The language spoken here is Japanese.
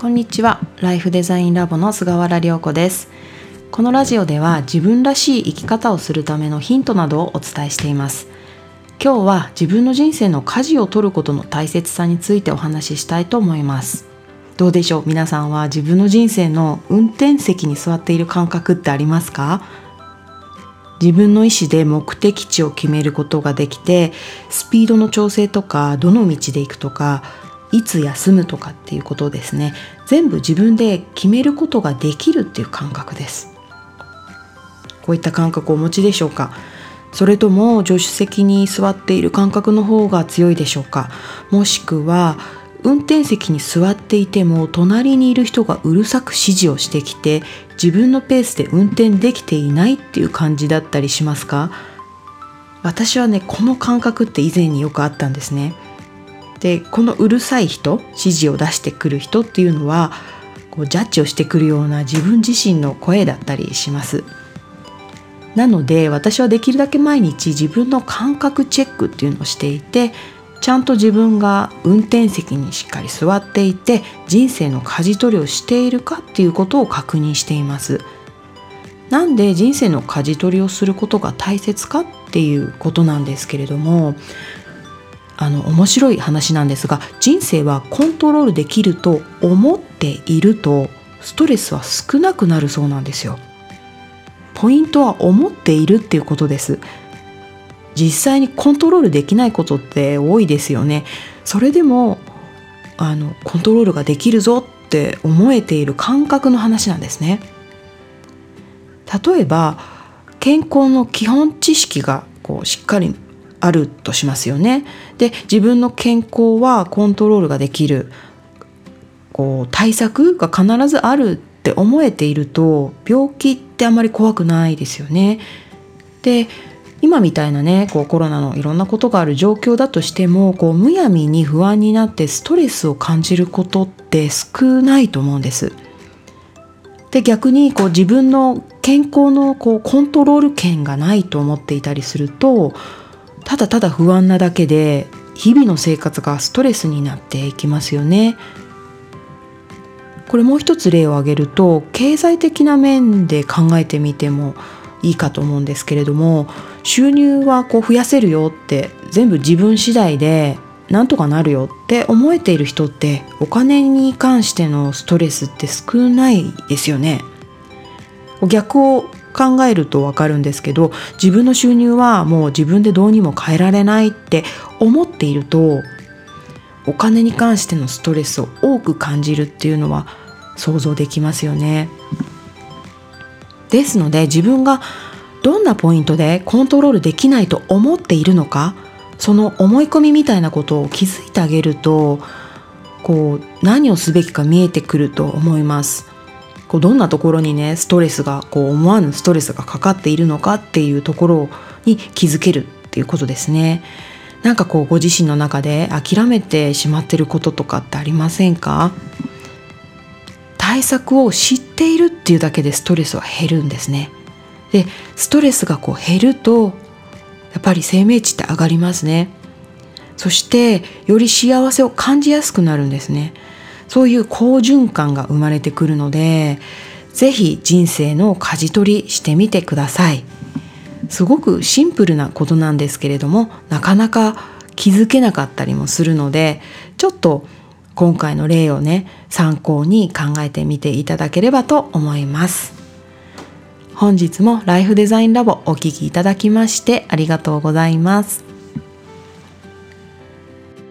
こんにちは。ライフデザインラボの菅原涼子です。このラジオでは自分らしい生き方をするためのヒントなどをお伝えしています。今日は自分の人生の舵を取ることの大切さについてお話ししたいと思います。どうでしょう？皆さんは自分の人生の運転席に座っている感覚ってありますか？自分の意思で目的地を決めることができてスピードの調整とかどの道で行くとかいつ休むとかっていうことですね。全部自分で決めることができるっていう感覚です。こういった感覚をお持ちでしょうか？それとも助手席に座っている感覚の方が強いでしょうか？もしくは運転席に座っていても隣にいる人がうるさく指示をしてきて自分のペースで運転できていないっていう感じだったりしますか？私はねこの感覚って以前によくあったんですね。でこのうるさい人指示を出してくる人っていうのはこうジャッジをしてくるような自分自身の声だったりします。なので私はできるだけ毎日自分の感覚チェックっていうのをしていてちゃんと自分が運転席にしっかり座っていて人生の舵取りをしているかっていうことを確認しています。なんで人生の舵取りをすることが大切かっていうことなんですけれどもあの面白い話なんですが人生はコントロールできると思っているとストレスは少なくなるそうなんですよ。ポイントは思っているっていうことです。実際にコントロールできないことって多いですよね。それでもあのコントロールができるぞって思えている感覚の話なんですね。例えば健康の基本知識がこうしっかりあるとしますよねで自分の健康はコントロールができるこう対策が必ずあるって思えていると病気ってあまり怖くないですよねで今みたいなねこうコロナのいろんなことがある状況だとしてもこうむやみに不安になってストレスを感じることって少ないと思うんです。で逆にこう自分の健康のこうコントロール権がないと思っていたりするとただただ不安なだけで日々の生活がストレスになっていきますよね。これもう一つ例を挙げると経済的な面で考えてみてもいいかと思うんですけれども収入はこう増やせるよって全部自分次第でなんとかなるよって思えている人ってお金に関してのストレスって少ないですよね。逆を考えるとわかるんですけど自分の収入はもう自分でどうにも変えられないって思っているとお金に関してのストレスを多く感じるっていうのは想像できますよね。ですので自分がどんなポイントでコントロールできないと思っているのかその思い込みみたいなことを気づいてあげるとこう何をすべきか見えてくると思います。こうどんなところにねストレスがこう思わぬストレスがかかっているのかっていうところに気づけるっていうことですね。なんかこうご自身の中で諦めてしまってることとかってありませんか？対策を知っているっていうだけでストレスは減るんですね。でストレスがこう減るとやっぱり生命値って上がりますね。そしてより幸せを感じやすくなるんですね。そういう好循環が生まれてくるので是非人生の舵取りしてみてください。すごくシンプルなことなんですけれどもなかなか気づけなかったりもするのでちょっと今回の例をね参考に考えてみていただければと思います本日もライフデザインラボお聴きいただきましてありがとうございます